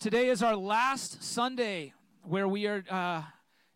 Today is our last Sunday where we are uh,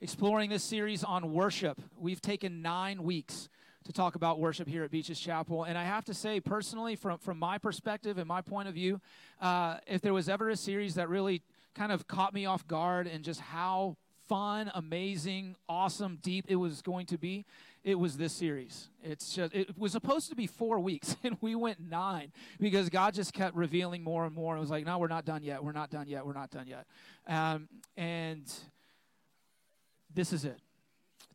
exploring this series on worship. We've taken nine weeks to talk about worship here at Beaches Chapel. And I have to say, personally, from, from my perspective and my point of view, uh, if there was ever a series that really kind of caught me off guard and just how fun, amazing, awesome, deep it was going to be, it was this series. It's just it was supposed to be four weeks, and we went nine because God just kept revealing more and more. It was like, no, we're not done yet. We're not done yet. We're not done yet. Um, and this is it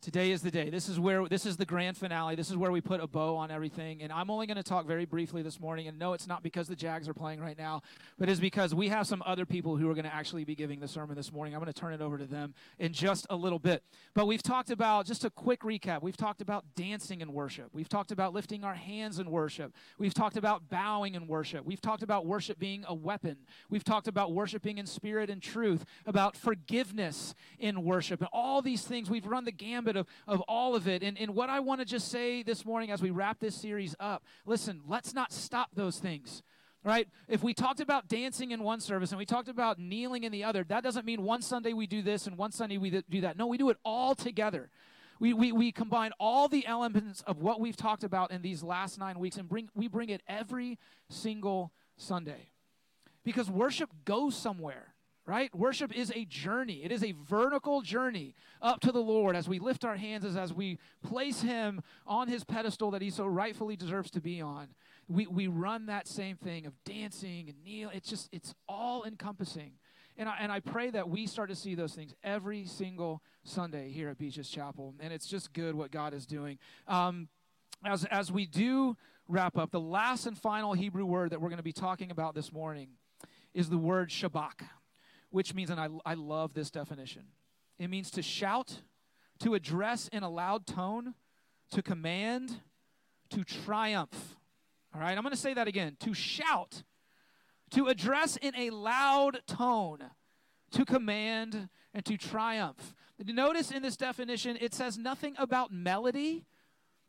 today is the day. This is where this is the grand finale. This is where we put a bow on everything. And I'm only going to talk very briefly this morning. And no, it's not because the Jags are playing right now, but it's because we have some other people who are going to actually be giving the sermon this morning. I'm going to turn it over to them in just a little bit. But we've talked about just a quick recap. We've talked about dancing in worship. We've talked about lifting our hands in worship. We've talked about bowing in worship. We've talked about worship being a weapon. We've talked about worshiping in spirit and truth, about forgiveness in worship, and all these things. We've run the gambit of, of all of it. And, and what I want to just say this morning as we wrap this series up listen, let's not stop those things right? If we talked about dancing in one service and we talked about kneeling in the other, that doesn't mean one Sunday we do this and one Sunday we do that. No, we do it all together. We, we, we combine all the elements of what we've talked about in these last nine weeks and bring, we bring it every single Sunday. Because worship goes somewhere right? Worship is a journey. It is a vertical journey up to the Lord as we lift our hands, as, as we place Him on His pedestal that He so rightfully deserves to be on. We, we run that same thing of dancing and kneel. It's just, it's all encompassing. And I, and I pray that we start to see those things every single Sunday here at Beaches Chapel. And it's just good what God is doing. Um, as, as we do wrap up, the last and final Hebrew word that we're going to be talking about this morning is the word Shabach which means, and I, I love this definition, it means to shout, to address in a loud tone, to command, to triumph. All right, I'm going to say that again. To shout, to address in a loud tone, to command, and to triumph. Notice in this definition, it says nothing about melody,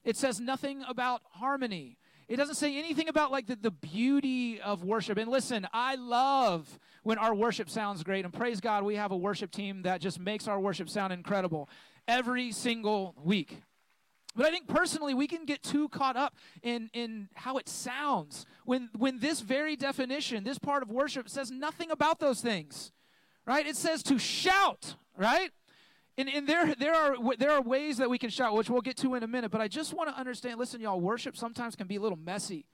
it says nothing about harmony. It doesn't say anything about like the, the beauty of worship. And listen, I love when our worship sounds great. And praise God, we have a worship team that just makes our worship sound incredible every single week. But I think personally, we can get too caught up in, in how it sounds when, when this very definition, this part of worship, says nothing about those things, right? It says to shout, right? And, and there, there, are, there are ways that we can shout, which we'll get to in a minute, but I just want to understand listen, y'all, worship sometimes can be a little messy.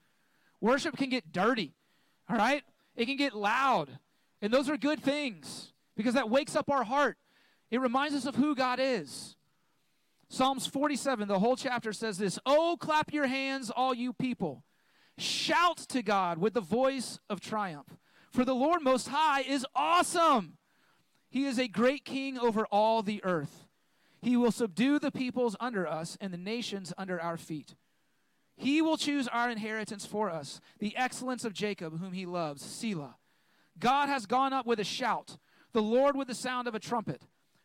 Worship can get dirty, all right? It can get loud. And those are good things because that wakes up our heart. It reminds us of who God is. Psalms 47, the whole chapter says this Oh, clap your hands, all you people. Shout to God with the voice of triumph. For the Lord Most High is awesome. He is a great king over all the earth. He will subdue the peoples under us and the nations under our feet. He will choose our inheritance for us, the excellence of Jacob, whom he loves. Selah. God has gone up with a shout, the Lord with the sound of a trumpet.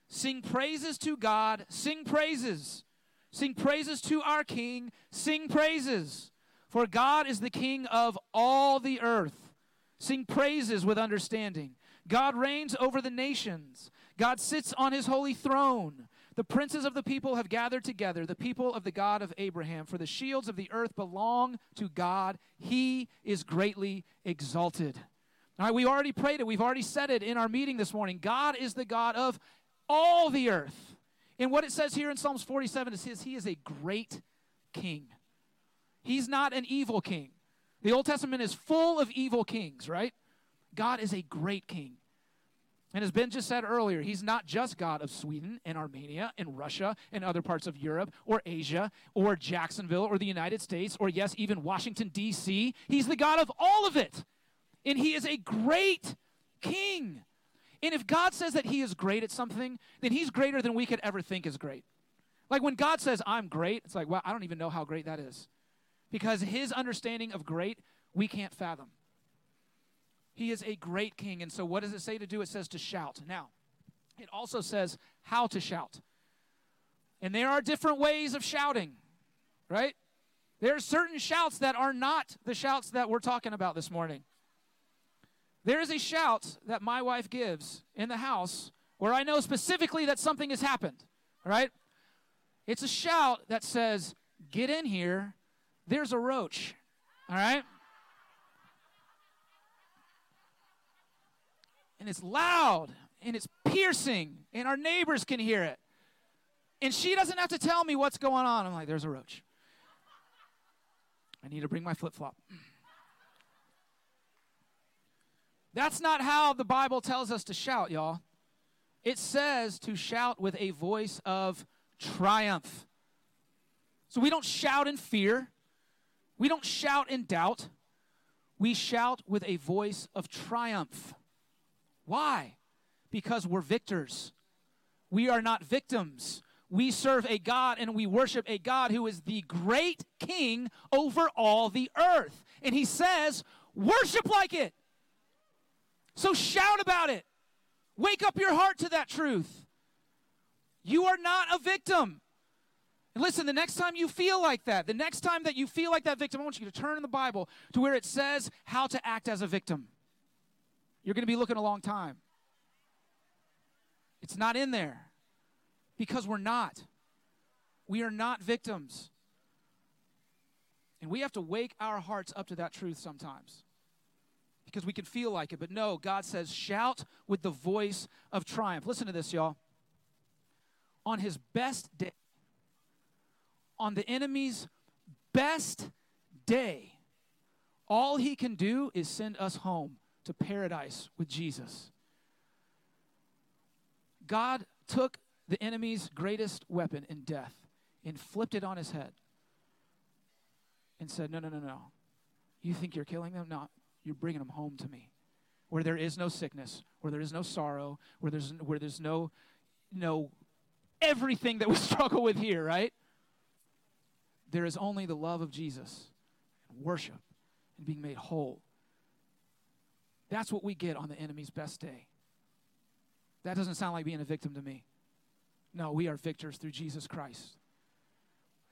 Sing praises to God, sing praises. Sing praises to our King, sing praises. For God is the King of all the earth. Sing praises with understanding. God reigns over the nations. God sits on his holy throne. The princes of the people have gathered together, the people of the God of Abraham. For the shields of the earth belong to God. He is greatly exalted. All right, we already prayed it. We've already said it in our meeting this morning. God is the God of all the earth. And what it says here in Psalms 47 is says he is a great king. He's not an evil king. The Old Testament is full of evil kings, right? God is a great king. And as Ben just said earlier, he's not just God of Sweden and Armenia and Russia and other parts of Europe or Asia or Jacksonville or the United States or, yes, even Washington, D.C. He's the God of all of it. And he is a great king. And if God says that he is great at something, then he's greater than we could ever think is great. Like when God says, I'm great, it's like, well, I don't even know how great that is. Because his understanding of great, we can't fathom. He is a great king. And so, what does it say to do? It says to shout. Now, it also says how to shout. And there are different ways of shouting, right? There are certain shouts that are not the shouts that we're talking about this morning. There is a shout that my wife gives in the house where I know specifically that something has happened, right? It's a shout that says, Get in here, there's a roach, all right? And it's loud and it's piercing, and our neighbors can hear it. And she doesn't have to tell me what's going on. I'm like, There's a roach. I need to bring my flip flop. That's not how the Bible tells us to shout, y'all. It says to shout with a voice of triumph. So we don't shout in fear, we don't shout in doubt. We shout with a voice of triumph. Why? Because we're victors. We are not victims. We serve a God and we worship a God who is the great king over all the earth. And he says, worship like it. So shout about it. Wake up your heart to that truth. You are not a victim. And listen, the next time you feel like that, the next time that you feel like that victim, I want you to turn in the Bible to where it says how to act as a victim. You're going to be looking a long time. It's not in there because we're not. We are not victims. And we have to wake our hearts up to that truth sometimes because we can feel like it. But no, God says, shout with the voice of triumph. Listen to this, y'all. On his best day, on the enemy's best day, all he can do is send us home to paradise with Jesus. God took the enemy's greatest weapon in death and flipped it on his head and said, No, no, no, no. You think you're killing them? No, you're bringing them home to me. Where there is no sickness, where there is no sorrow, where there's, where there's no, no everything that we struggle with here, right? There is only the love of Jesus and worship and being made whole. That's what we get on the enemy's best day. That doesn't sound like being a victim to me. No, we are victors through Jesus Christ.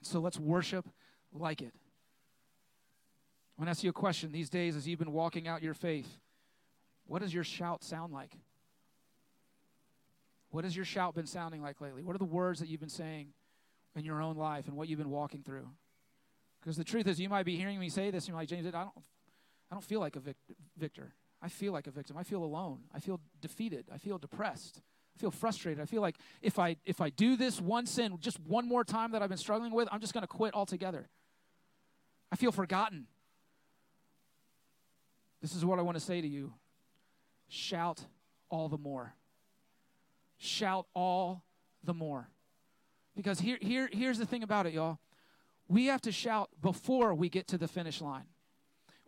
So let's worship like it. I want to ask you a question these days as you've been walking out your faith. What does your shout sound like? What has your shout been sounding like lately? What are the words that you've been saying in your own life and what you've been walking through? Because the truth is, you might be hearing me say this, and you're like, James, I don't, I don't feel like a vic- victor. I feel like a victim. I feel alone. I feel defeated. I feel depressed. I feel frustrated. I feel like if I if I do this one sin just one more time that I've been struggling with, I'm just going to quit altogether. I feel forgotten. This is what I want to say to you shout all the more. Shout all the more. Because here, here, here's the thing about it, y'all. We have to shout before we get to the finish line.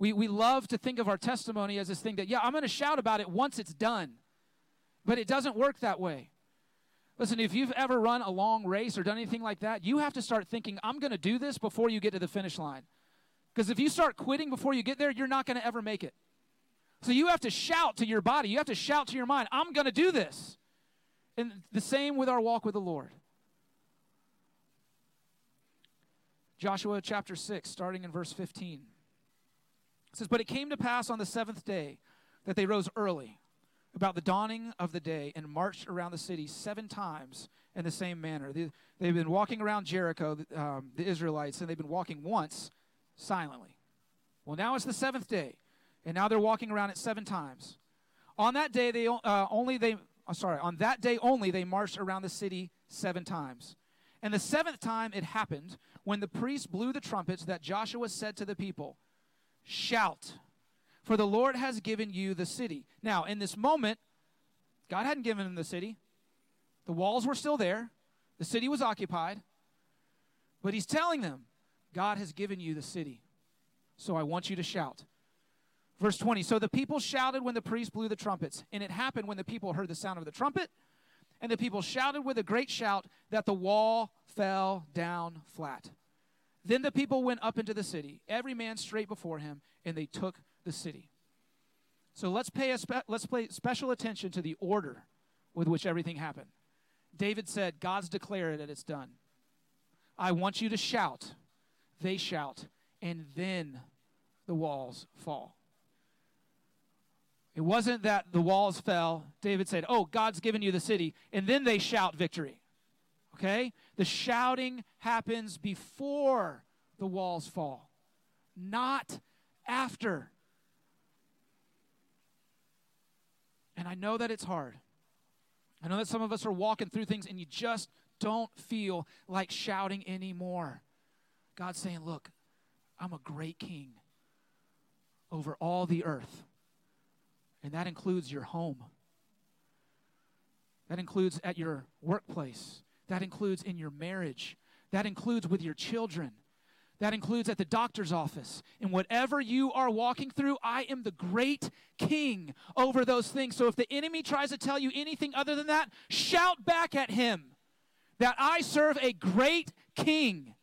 We, we love to think of our testimony as this thing that, yeah, I'm going to shout about it once it's done. But it doesn't work that way. Listen, if you've ever run a long race or done anything like that, you have to start thinking, I'm going to do this before you get to the finish line. Because if you start quitting before you get there, you're not going to ever make it. So you have to shout to your body, you have to shout to your mind, I'm going to do this. And the same with our walk with the Lord. Joshua chapter 6, starting in verse 15. It says, But it came to pass on the seventh day that they rose early, about the dawning of the day, and marched around the city seven times in the same manner. They, have been walking around Jericho, um, the Israelites, and they've been walking once silently. Well, now it's the seventh day, and now they're walking around it seven times. On that day, they uh, only they oh, sorry on that day only they marched around the city seven times. And the seventh time it happened when the priest blew the trumpets that Joshua said to the people, "Shout, for the Lord has given you the city." Now, in this moment, God hadn't given them the city. The walls were still there. The city was occupied. But he's telling them, God has given you the city. So I want you to shout. Verse 20 So the people shouted when the priest blew the trumpets, and it happened when the people heard the sound of the trumpet, and the people shouted with a great shout that the wall fell down flat. Then the people went up into the city, every man straight before him, and they took the city. So let's pay, spe- let's pay special attention to the order with which everything happened. David said, God's declared that it's done. I want you to shout. They shout, and then the walls fall. It wasn't that the walls fell. David said, Oh, God's given you the city. And then they shout victory. Okay? The shouting happens before the walls fall, not after. And I know that it's hard. I know that some of us are walking through things and you just don't feel like shouting anymore. God's saying, Look, I'm a great king over all the earth. And that includes your home. That includes at your workplace. That includes in your marriage. That includes with your children. That includes at the doctor's office. And whatever you are walking through, I am the great king over those things. So if the enemy tries to tell you anything other than that, shout back at him that I serve a great king.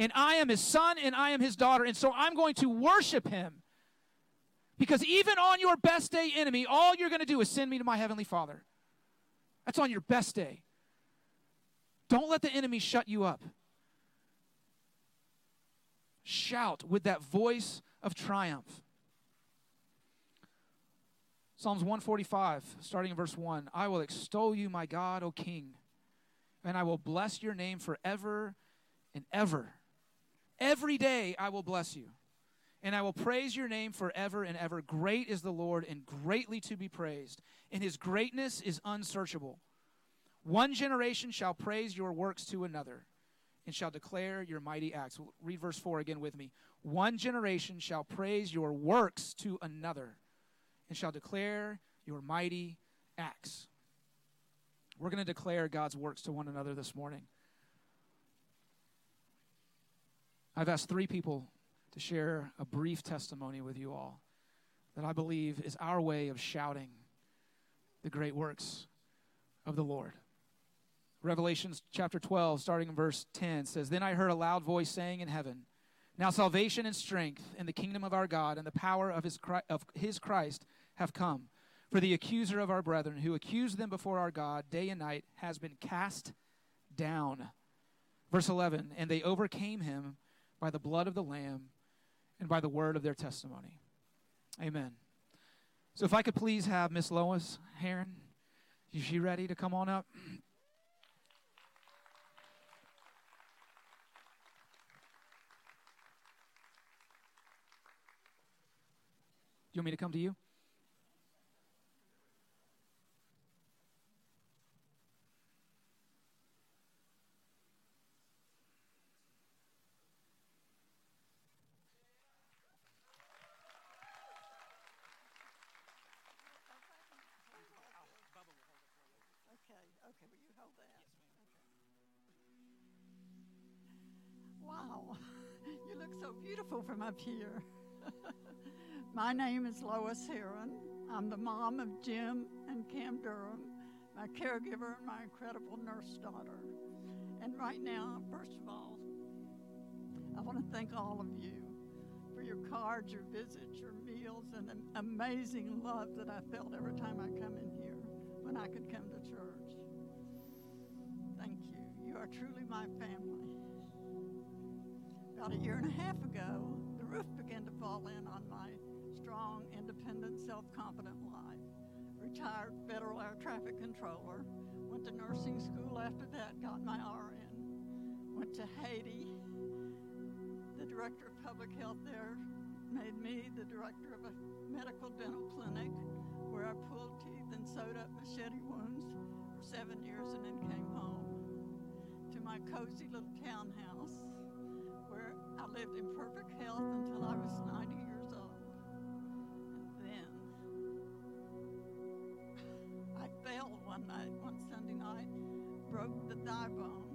And I am his son and I am his daughter. And so I'm going to worship him. Because even on your best day, enemy, all you're going to do is send me to my heavenly Father. That's on your best day. Don't let the enemy shut you up. Shout with that voice of triumph. Psalms 145, starting in verse 1 I will extol you, my God, O King, and I will bless your name forever and ever. Every day I will bless you, and I will praise your name forever and ever. Great is the Lord, and greatly to be praised, and his greatness is unsearchable. One generation shall praise your works to another and shall declare your mighty acts. We'll Read verse 4 again with me. One generation shall praise your works to another and shall declare your mighty acts. We're going to declare God's works to one another this morning. I've asked three people to share a brief testimony with you all that I believe is our way of shouting the great works of the Lord. Revelations chapter 12, starting in verse 10, says, Then I heard a loud voice saying in heaven, Now salvation and strength in the kingdom of our God and the power of his, of his Christ have come. For the accuser of our brethren, who accused them before our God day and night, has been cast down. Verse 11, And they overcame him by the blood of the Lamb and by the word of their testimony. Amen. So if I could please have Miss Lois Heron, is she ready to come on up? You want me to come to you? Wow, you look so beautiful from up here. My name is Lois Heron. I'm the mom of Jim and Cam Durham, my caregiver, and my incredible nurse daughter. And right now, first of all, I want to thank all of you for your cards, your visits, your meals, and the amazing love that I felt every time I come in here when I could come to church. Thank you. You are truly my family. About a year and a half ago, the roof began to fall in on my strong, independent, self confident life. Retired federal air traffic controller. Went to nursing school after that, got my RN. Went to Haiti. The director of public health there made me the director of a medical dental clinic where I pulled teeth and sewed up machete wounds for seven years and then came home to my cozy little townhouse where I lived in perfect health until I was 90 one night, one Sunday night, broke the thigh bone,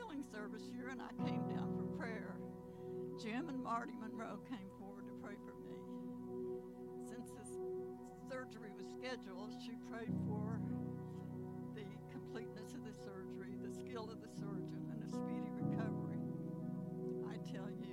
healing service here, and I came down for prayer. Jim and Marty Monroe came forward to pray for me. Since this surgery was scheduled, she prayed for the completeness of the surgery, the skill of the surgeon, and a speedy recovery. I tell you,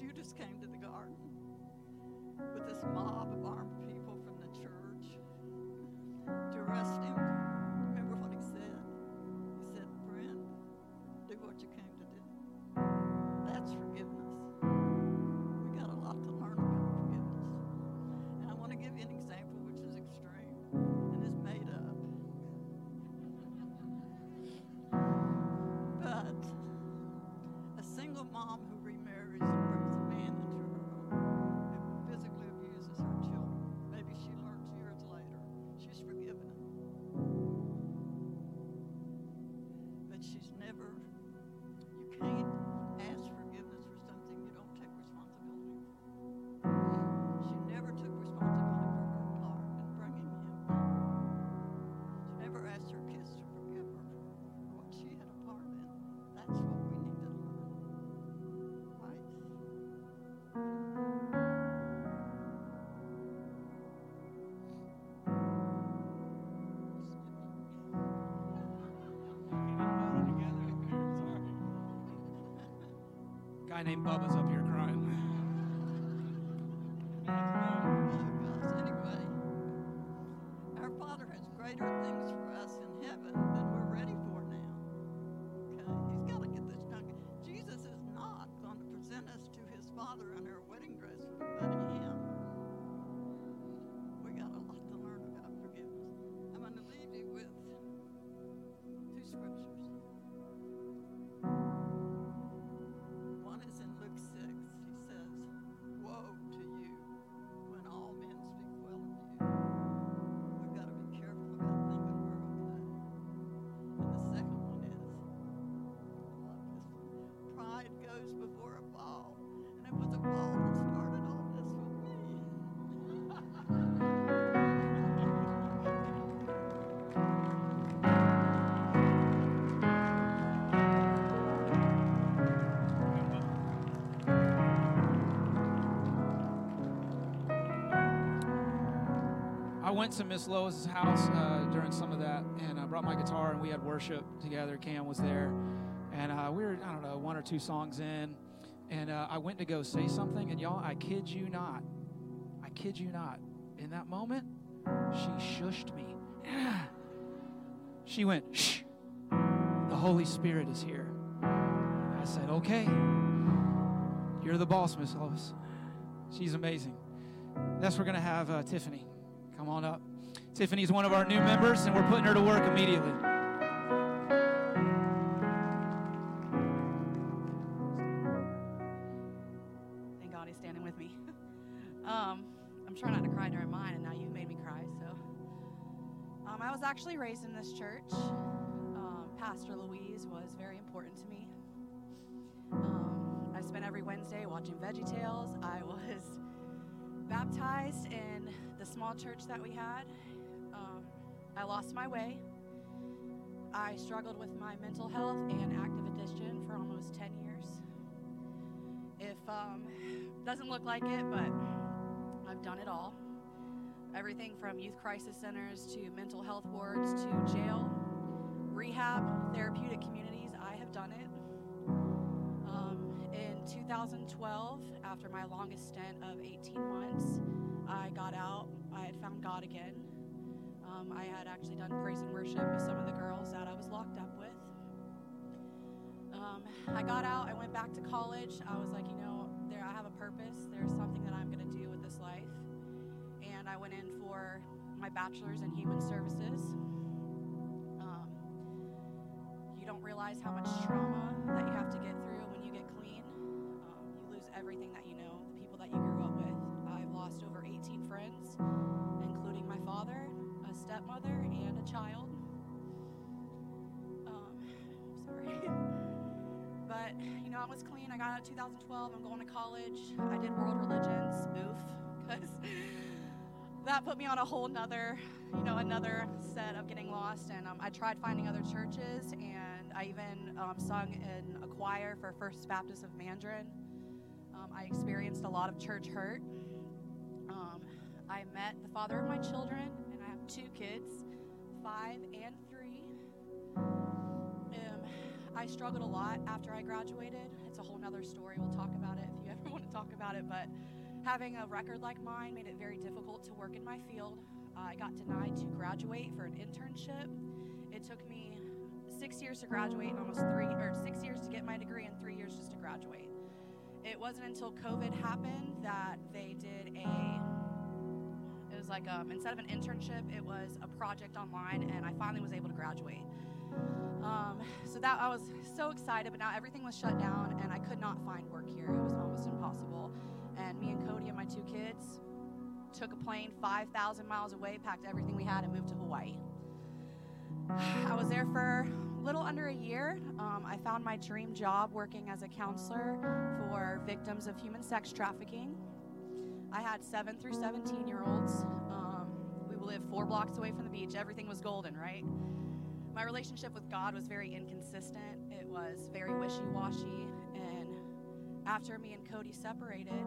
Judas came to the garden. named Bubba's up here. Went to Miss Lois's house uh, during some of that, and I brought my guitar, and we had worship together. Cam was there, and uh, we were I don't know one or two songs in, and uh, I went to go say something, and y'all, I kid you not, I kid you not, in that moment, she shushed me. she went, shh, the Holy Spirit is here. I said, okay, you're the boss, Miss Lois. She's amazing. Next, we're going to have uh, Tiffany. Come on up. Tiffany's one of our new members, and we're putting her to work immediately. Thank God he's standing with me. um, I'm trying not to cry during mine, and now you made me cry. So, um, I was actually raised in this church. Um, Pastor Louise was very important to me. Um, I spent every Wednesday watching Veggie Tales. I was baptized in the small church that we had. Um, I lost my way. I struggled with my mental health and active addiction for almost 10 years. If um, doesn't look like it, but I've done it all. Everything from youth crisis centers to mental health wards to jail, rehab, therapeutic communities. I have done it. Um, in 2012, after my longest stint of 18 months, I got out. I had found God again. Um, I had actually done praise and worship with some of the girls that I was locked up with. Um, I got out. I went back to college. I was like, you know, there I have a purpose. There's something that I'm going to do with this life. And I went in for my bachelor's in human services. Um, you don't realize how much trauma that you have to get child. Um, sorry. but, you know, I was clean. I got out in 2012. I'm going to college. I did world religions. Oof. Because that put me on a whole nother, you know, another set of getting lost. And um, I tried finding other churches, and I even um, sung in a choir for First Baptist of Mandarin. Um, I experienced a lot of church hurt. Um, I met the father of my children, and I have two kids, five and three. Um, I struggled a lot after I graduated. It's a whole nother story. We'll talk about it if you ever want to talk about it. But having a record like mine made it very difficult to work in my field. Uh, I got denied to graduate for an internship. It took me six years to graduate and almost three, or six years to get my degree and three years just to graduate. It wasn't until COVID happened that they did a was like um, instead of an internship, it was a project online, and I finally was able to graduate. Um, so that I was so excited, but now everything was shut down, and I could not find work here. It was almost impossible. And me and Cody and my two kids took a plane 5,000 miles away, packed everything we had, and moved to Hawaii. I was there for a little under a year. Um, I found my dream job working as a counselor for victims of human sex trafficking. I had seven through 17 year olds. Um, we lived four blocks away from the beach. Everything was golden, right? My relationship with God was very inconsistent. It was very wishy washy. And after me and Cody separated,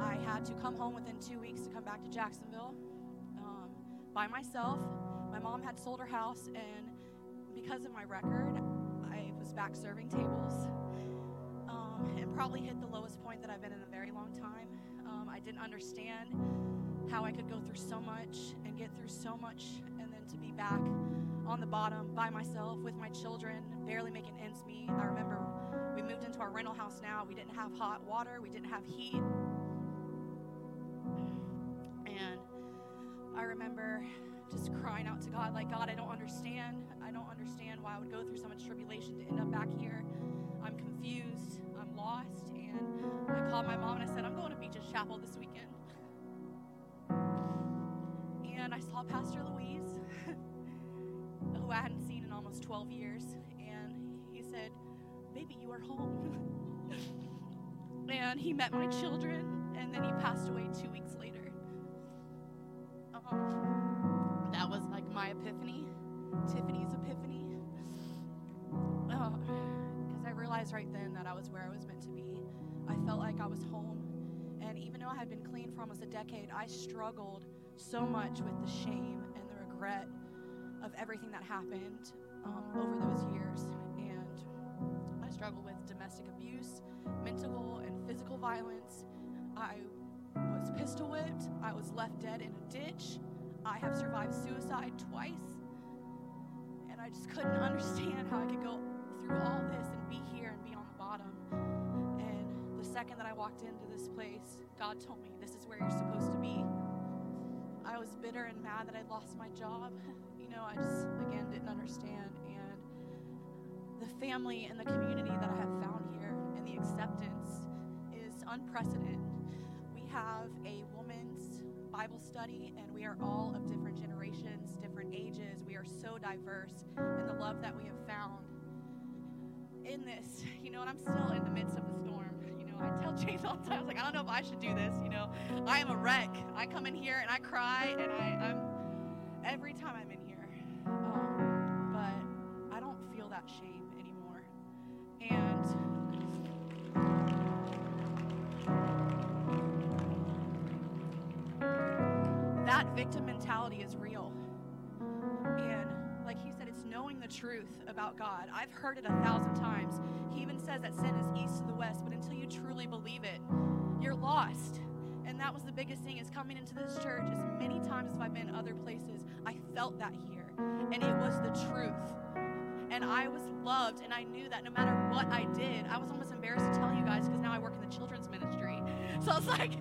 I had to come home within two weeks to come back to Jacksonville um, by myself. My mom had sold her house, and because of my record, I was back serving tables um, and probably hit the lowest point that I've been in a very long time. I didn't understand how I could go through so much and get through so much, and then to be back on the bottom by myself with my children, barely making ends meet. I remember we moved into our rental house now. We didn't have hot water, we didn't have heat. And I remember just crying out to God, like, God, I don't understand. I don't understand why I would go through so much tribulation to end up back here. I'm confused. I'm lost. And I called my mom and I said, I'm going to Beaches Chapel this weekend. And I saw Pastor Louise, who I hadn't seen in almost 12 years. And he said, Baby, you are home. and he met my children, and then he passed away two weeks later. Um, that was like my epiphany, Tiffany's epiphany. Because I realized right then that I was where I was meant to be. I felt like I was home. And even though I had been clean for almost a decade, I struggled so much with the shame and the regret of everything that happened um, over those years. And I struggled with domestic abuse, mental and physical violence. I was pistol whipped. I was left dead in a ditch. I have survived suicide twice. And I just couldn't understand how I could go through all this second that I walked into this place, God told me, This is where you're supposed to be. I was bitter and mad that I'd lost my job. You know, I just, again, didn't understand. And the family and the community that I have found here and the acceptance is unprecedented. We have a woman's Bible study, and we are all of different generations, different ages. We are so diverse, and the love that we have found in this, you know, and I'm still in the midst of the storm. I tell Chase all the time, I was like, I don't know if I should do this. You know, I am a wreck. I come in here and I cry, and I, I'm every time I'm in here. Um, but I don't feel that shame anymore. And that victim mentality is real. And like he said, it's knowing the truth about God. I've heard it a thousand times. Says that sin is east to the west, but until you truly believe it, you're lost. And that was the biggest thing is coming into this church as many times as I've been other places, I felt that here. And it was the truth. And I was loved, and I knew that no matter what I did, I was almost embarrassed to tell you guys because now I work in the children's ministry. So I was like,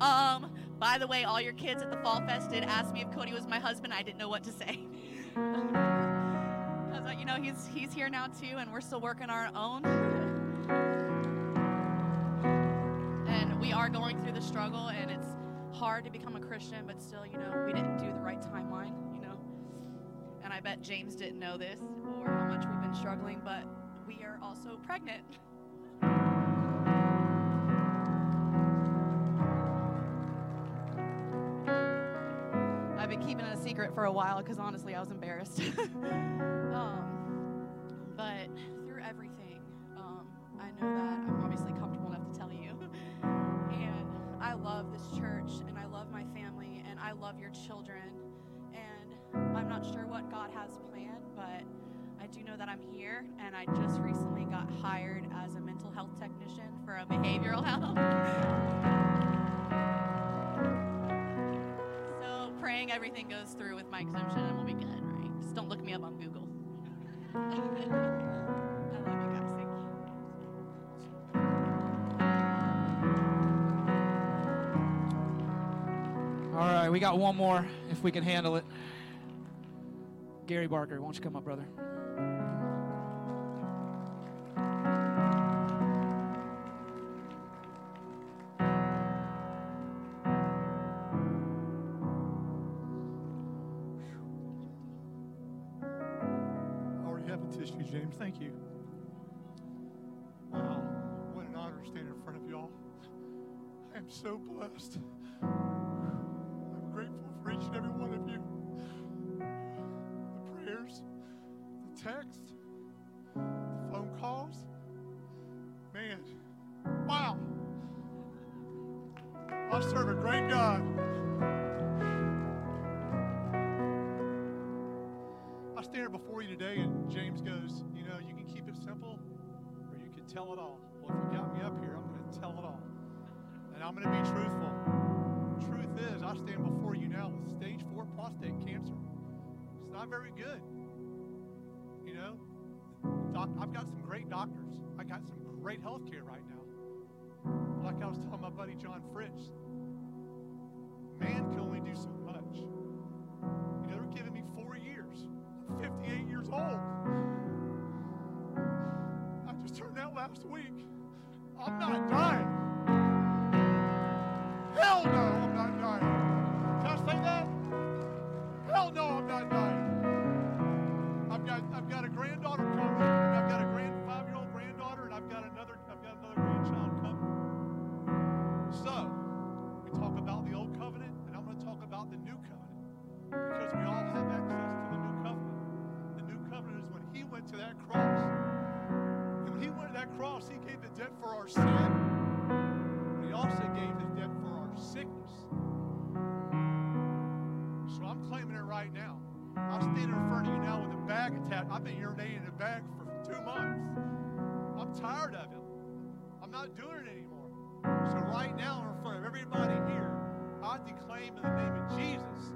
um, by the way, all your kids at the Fall Fest did ask me if Cody was my husband. I didn't know what to say. I was like, you know, he's he's here now too, and we're still working our own. we are going through the struggle, and it's hard to become a Christian, but still, you know, we didn't do the right timeline, you know. And I bet James didn't know this or how much we've been struggling, but we are also pregnant. I've been keeping it a secret for a while because honestly, I was embarrassed. um, but through everything, um, I know that I'm obviously comfortable enough to tell you. Love this church, and I love my family, and I love your children. And I'm not sure what God has planned, but I do know that I'm here, and I just recently got hired as a mental health technician for a behavioral health. So praying everything goes through with my exemption and we'll be good, right? Just don't look me up on Google. right, we got one more if we can handle it. Gary Barker, why don't you come up, brother? I already have a tissue, James. Thank you. Wow, what an honor to stand in front of y'all. I am so blessed. For each and every one of you. The prayers, the text, the phone calls. Man, wow. I serve a great God. I stand here before you today, and James goes, You know, you can keep it simple or you can tell it all. Well, if you got me up here, I'm going to tell it all. And I'm going to be truthful. I stand before you now with stage four prostate cancer. It's not very good. You know, Doc, I've got some great doctors, I got some great health care right now. Like I was telling my buddy John Fritz, man can only do so much. You know, they're giving me four years. I'm 58 years old. I just turned out last week. I'm not dying. I in the name of Jesus,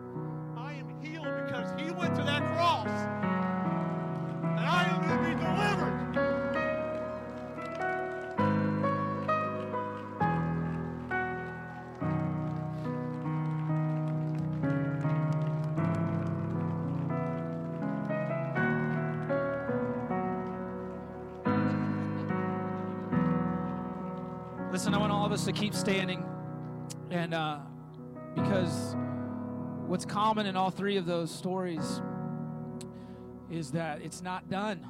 I am healed because He went to that cross, and I am going to be delivered. Listen, I want all of us to keep standing. And uh, because what's common in all three of those stories is that it's not done.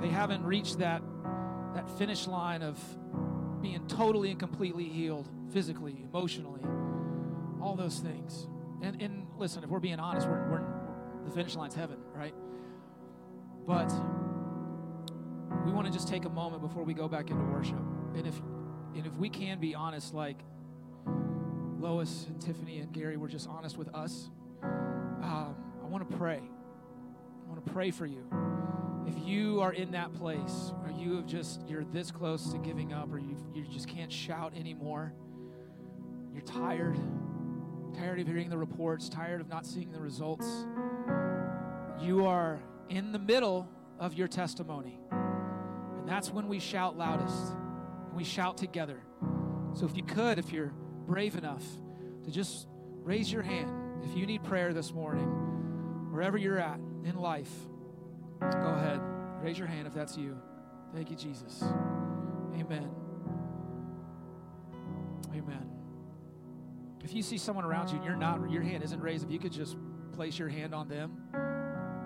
They haven't reached that, that finish line of being totally and completely healed physically, emotionally, all those things. And, and listen, if we're being honest, we're, we're, the finish line's heaven, right? But we want to just take a moment before we go back into worship. And if and if we can be honest, like Lois and Tiffany and Gary were just honest with us, um, I want to pray. I want to pray for you. If you are in that place, or you have just you're this close to giving up, or you you just can't shout anymore, you're tired, tired of hearing the reports, tired of not seeing the results. You are in the middle of your testimony, and that's when we shout loudest And we shout together. So if you could, if you're brave enough, to just raise your hand if you need prayer this morning, wherever you're at in life, go ahead. Raise your hand if that's you. Thank you, Jesus. Amen. Amen. If you see someone around you and you're not, your hand isn't raised, if you could just place your hand on them,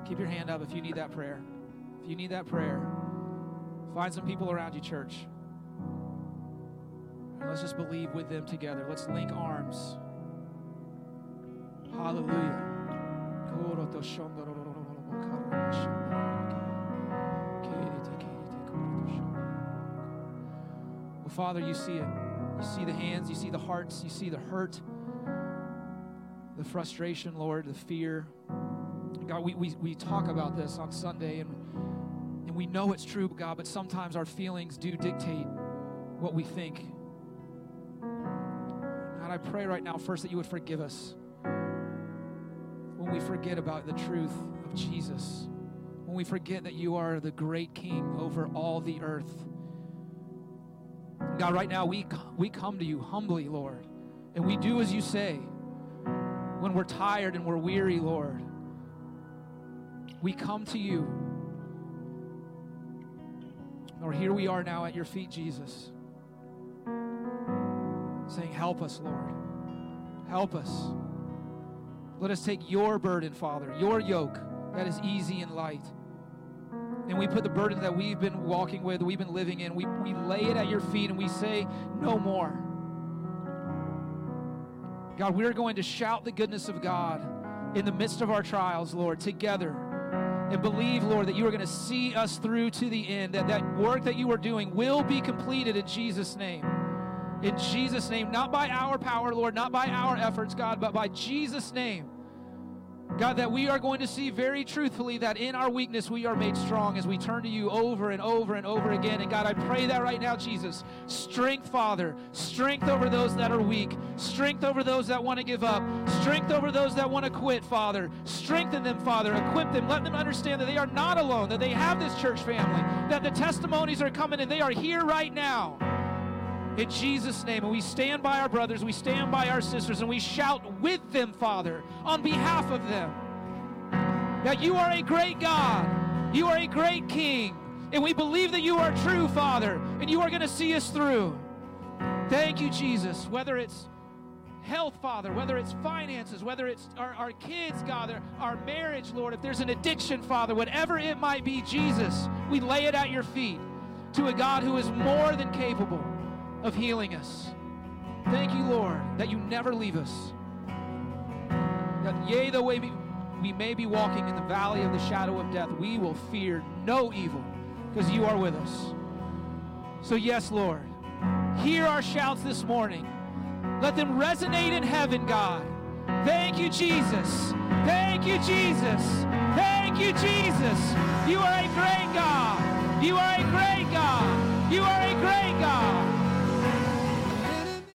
keep your hand up if you need that prayer. If you need that prayer, find some people around you, church. And let's just believe with them together. Let's link arms. Hallelujah. Well, Father, you see it. You see the hands, you see the hearts, you see the hurt, the frustration, Lord, the fear. God, we, we, we talk about this on Sunday and, and we know it's true, God, but sometimes our feelings do dictate what we think. I pray right now, first, that you would forgive us when we forget about the truth of Jesus, when we forget that you are the great King over all the earth. God, right now, we, we come to you humbly, Lord, and we do as you say. When we're tired and we're weary, Lord, we come to you. Lord, here we are now at your feet, Jesus Help us, Lord. Help us. Let us take your burden, Father, your yoke that is easy and light. And we put the burden that we've been walking with, we've been living in, we, we lay it at your feet and we say, No more. God, we're going to shout the goodness of God in the midst of our trials, Lord, together. And believe, Lord, that you are going to see us through to the end, that that work that you are doing will be completed in Jesus' name. In Jesus' name, not by our power, Lord, not by our efforts, God, but by Jesus' name. God, that we are going to see very truthfully that in our weakness we are made strong as we turn to you over and over and over again. And God, I pray that right now, Jesus. Strength, Father. Strength over those that are weak. Strength over those that want to give up. Strength over those that want to quit, Father. Strengthen them, Father. Equip them. Let them understand that they are not alone, that they have this church family, that the testimonies are coming and they are here right now in Jesus' name. And we stand by our brothers, we stand by our sisters, and we shout with them, Father, on behalf of them. That you are a great God, you are a great King, and we believe that you are true, Father, and you are going to see us through. Thank you, Jesus. Whether it's health, Father, whether it's finances, whether it's our, our kids, God, our marriage, Lord, if there's an addiction, Father, whatever it might be, Jesus, we lay it at your feet to a God who is more than capable of healing us. Thank you, Lord, that you never leave us. That, yea, though we, we may be walking in the valley of the shadow of death, we will fear no evil because you are with us. So, yes, Lord, hear our shouts this morning. Let them resonate in heaven, God. Thank you, Jesus. Thank you, Jesus. Thank you, Jesus. You are a great God. You are a